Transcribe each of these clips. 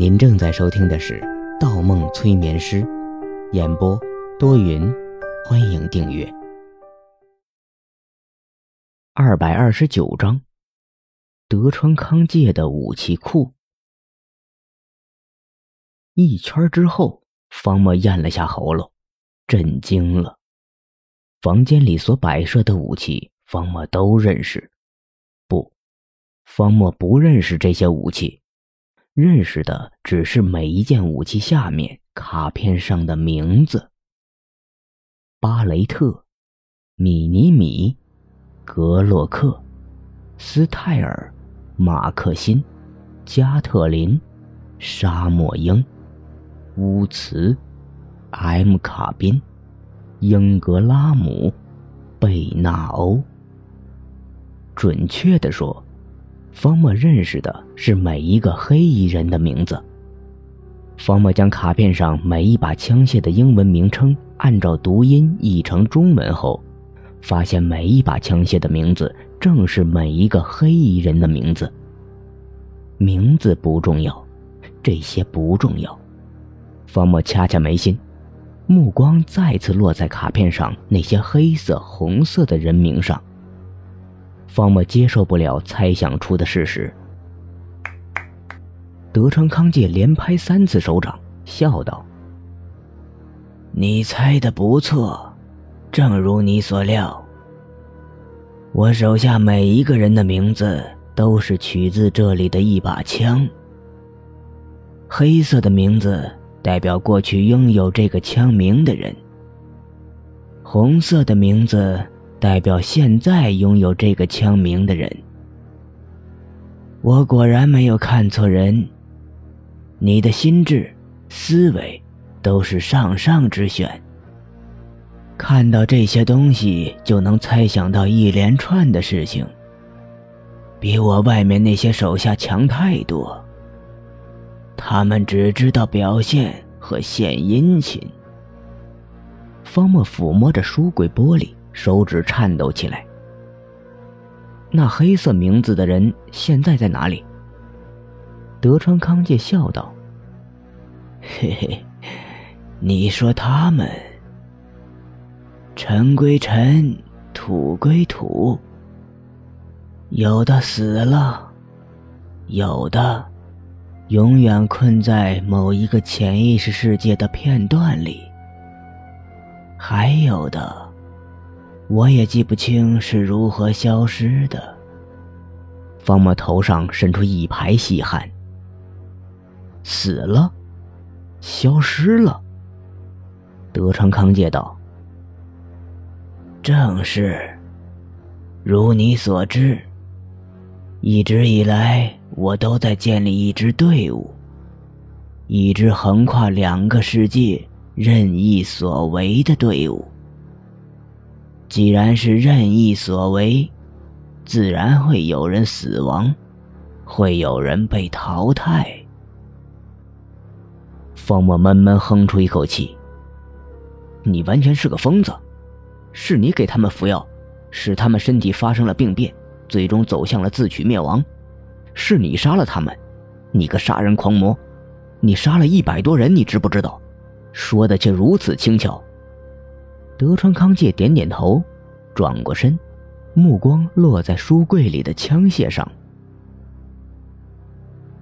您正在收听的是《盗梦催眠师》，演播多云，欢迎订阅。二百二十九章，德川康介的武器库。一圈之后，方墨咽了下喉咙，震惊了。房间里所摆设的武器，方墨都认识。不，方墨不认识这些武器，认识的只是每一件武器下面卡片上的名字：巴雷特、米尼米、格洛克、斯泰尔、马克辛、加特林、沙漠鹰、乌茨、M 卡宾。英格拉姆、贝纳欧。准确的说，方墨认识的是每一个黑衣人的名字。方墨将卡片上每一把枪械的英文名称按照读音译成中文后，发现每一把枪械的名字正是每一个黑衣人的名字。名字不重要，这些不重要。方墨掐掐眉心。目光再次落在卡片上那些黑色、红色的人名上。方墨接受不了猜想出的事实。德川康介连拍三次手掌，笑道：“你猜的不错，正如你所料。我手下每一个人的名字都是取自这里的一把枪。黑色的名字。”代表过去拥有这个枪名的人。红色的名字代表现在拥有这个枪名的人。我果然没有看错人。你的心智、思维都是上上之选。看到这些东西就能猜想到一连串的事情，比我外面那些手下强太多。他们只知道表现和献殷勤。方墨抚摸着书柜玻璃，手指颤抖起来。那黑色名字的人现在在哪里？德川康介笑道：“嘿嘿，你说他们，尘归尘，土归土。有的死了，有的……”永远困在某一个潜意识世界的片段里。还有的，我也记不清是如何消失的。方墨头上渗出一排细汗。死了，消失了。德川康介道：“正是，如你所知，一直以来。”我都在建立一支队伍，一支横跨两个世界、任意所为的队伍。既然是任意所为，自然会有人死亡，会有人被淘汰。方墨闷闷哼出一口气：“你完全是个疯子，是你给他们服药，使他们身体发生了病变，最终走向了自取灭亡。”是你杀了他们，你个杀人狂魔！你杀了一百多人，你知不知道？说的却如此轻巧。德川康介点点头，转过身，目光落在书柜里的枪械上。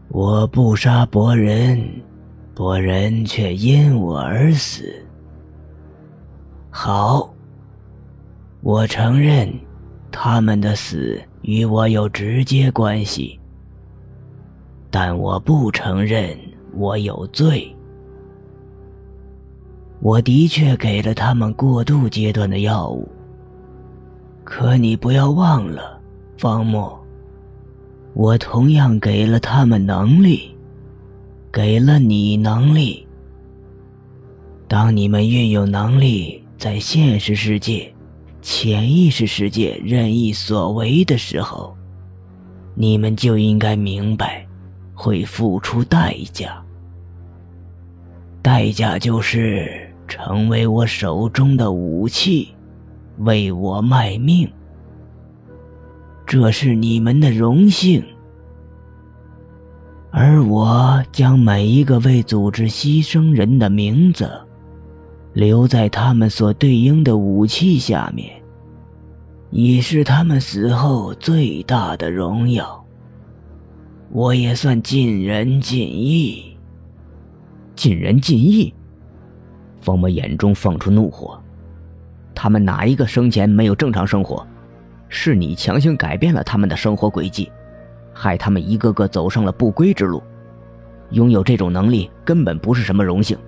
我不杀伯仁，伯仁却因我而死。好，我承认，他们的死与我有直接关系。但我不承认我有罪。我的确给了他们过渡阶段的药物，可你不要忘了，方墨，我同样给了他们能力，给了你能力。当你们运用能力在现实世界、潜意识世界任意所为的时候，你们就应该明白。会付出代价，代价就是成为我手中的武器，为我卖命。这是你们的荣幸。而我将每一个为组织牺牲人的名字，留在他们所对应的武器下面，已是他们死后最大的荣耀。我也算尽人尽义。尽人尽义。方墨眼中放出怒火。他们哪一个生前没有正常生活？是你强行改变了他们的生活轨迹，害他们一个个走上了不归之路。拥有这种能力根本不是什么荣幸，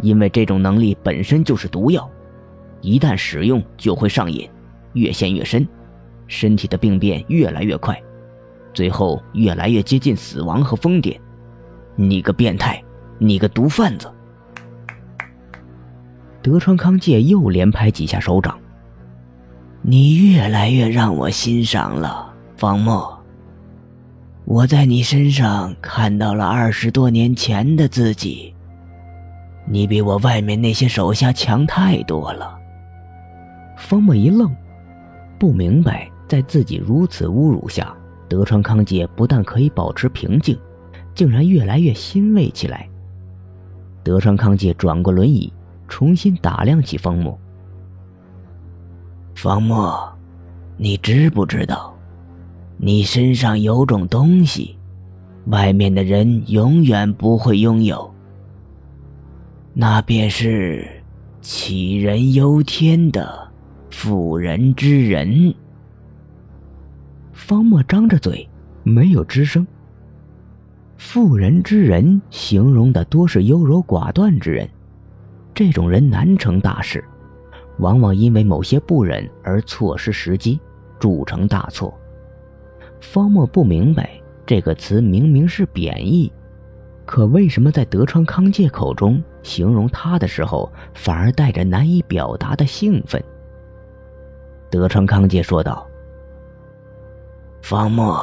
因为这种能力本身就是毒药，一旦使用就会上瘾，越陷越深，身体的病变越来越快，最后越来越接近死亡和疯癫。你个变态，你个毒贩子！德川康介又连拍几下手掌。你越来越让我欣赏了，方墨。我在你身上看到了二十多年前的自己。你比我外面那些手下强太多了。方墨一愣，不明白，在自己如此侮辱下，德川康介不但可以保持平静，竟然越来越欣慰起来。德川康介转过轮椅，重新打量起方墨。方墨，你知不知道，你身上有种东西，外面的人永远不会拥有。那便是杞人忧天的妇人之仁。方墨张着嘴，没有吱声。妇人之仁形容的多是优柔寡断之人，这种人难成大事。往往因为某些不忍而错失时机，铸成大错。方墨不明白这个词明明是贬义，可为什么在德川康介口中形容他的时候，反而带着难以表达的兴奋？德川康介说道：“方墨，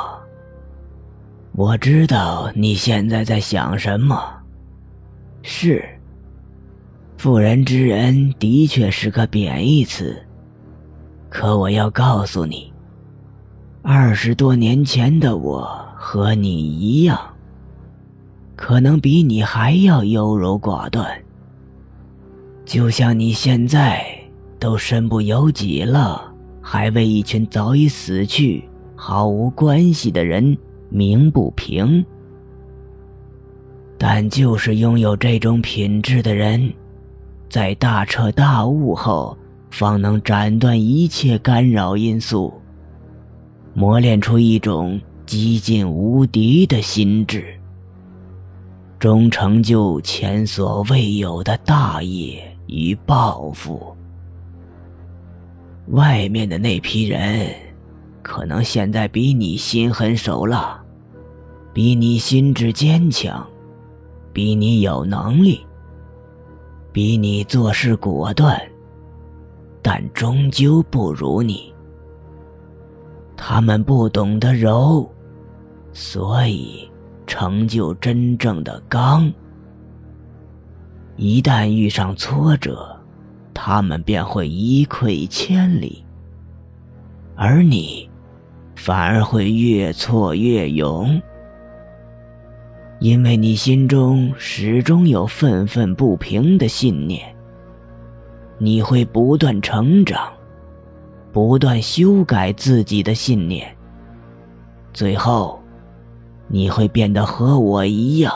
我知道你现在在想什么。是。”妇人之仁的确是个贬义词，可我要告诉你，二十多年前的我和你一样，可能比你还要优柔寡断。就像你现在都身不由己了，还为一群早已死去、毫无关系的人鸣不平。但就是拥有这种品质的人。在大彻大悟后，方能斩断一切干扰因素，磨练出一种几近无敌的心智，终成就前所未有的大业与抱负。外面的那批人，可能现在比你心狠手辣，比你心智坚强，比你有能力。比你做事果断，但终究不如你。他们不懂得柔，所以成就真正的刚。一旦遇上挫折，他们便会一溃千里，而你反而会越挫越勇。因为你心中始终有愤愤不平的信念，你会不断成长，不断修改自己的信念。最后，你会变得和我一样，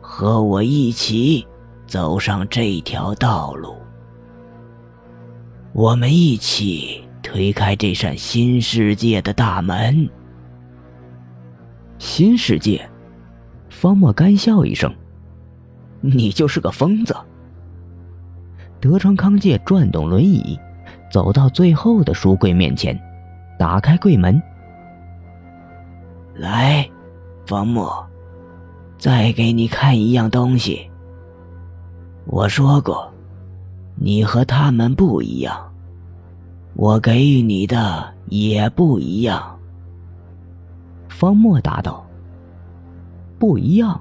和我一起走上这条道路。我们一起推开这扇新世界的大门。新世界。方墨干笑一声：“你就是个疯子。”德川康介转动轮椅，走到最后的书柜面前，打开柜门：“来，方墨，再给你看一样东西。我说过，你和他们不一样，我给予你的也不一样。”方墨答道。不一样，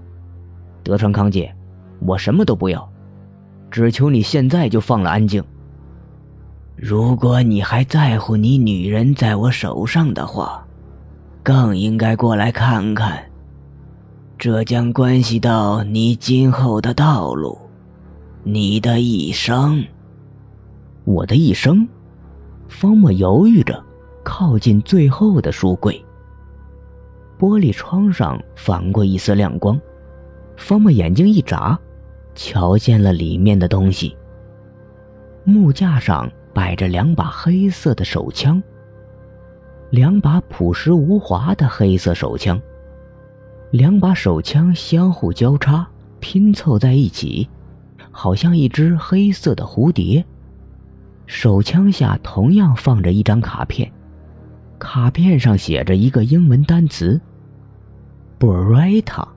德川康介，我什么都不要，只求你现在就放了安静。如果你还在乎你女人在我手上的话，更应该过来看看。这将关系到你今后的道路，你的一生。我的一生。方墨犹豫着，靠近最后的书柜。玻璃窗上反过一丝亮光，方墨眼睛一眨，瞧见了里面的东西。木架上摆着两把黑色的手枪，两把朴实无华的黑色手枪。两把手枪相互交叉，拼凑在一起，好像一只黑色的蝴蝶。手枪下同样放着一张卡片，卡片上写着一个英文单词 b r e t a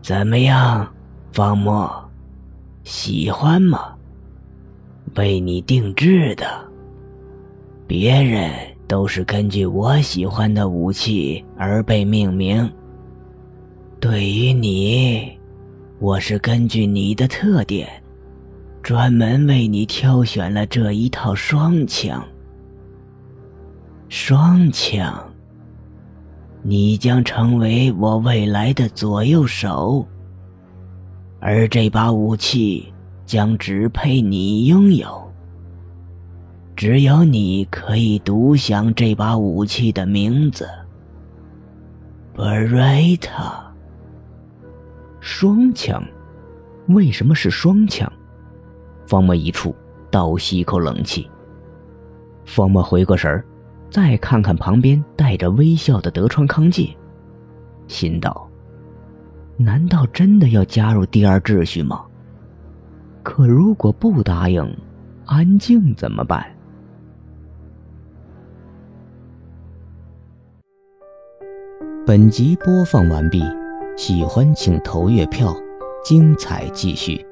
怎么样，方墨？喜欢吗？为你定制的。别人都是根据我喜欢的武器而被命名。对于你，我是根据你的特点。专门为你挑选了这一套双枪。双枪，你将成为我未来的左右手，而这把武器将只配你拥有。只有你可以独享这把武器的名字 ——，Beretta。双枪，为什么是双枪？方墨一触，倒吸一口冷气。方墨回过神儿，再看看旁边带着微笑的德川康介，心道：难道真的要加入第二秩序吗？可如果不答应，安静怎么办？本集播放完毕，喜欢请投月票，精彩继续。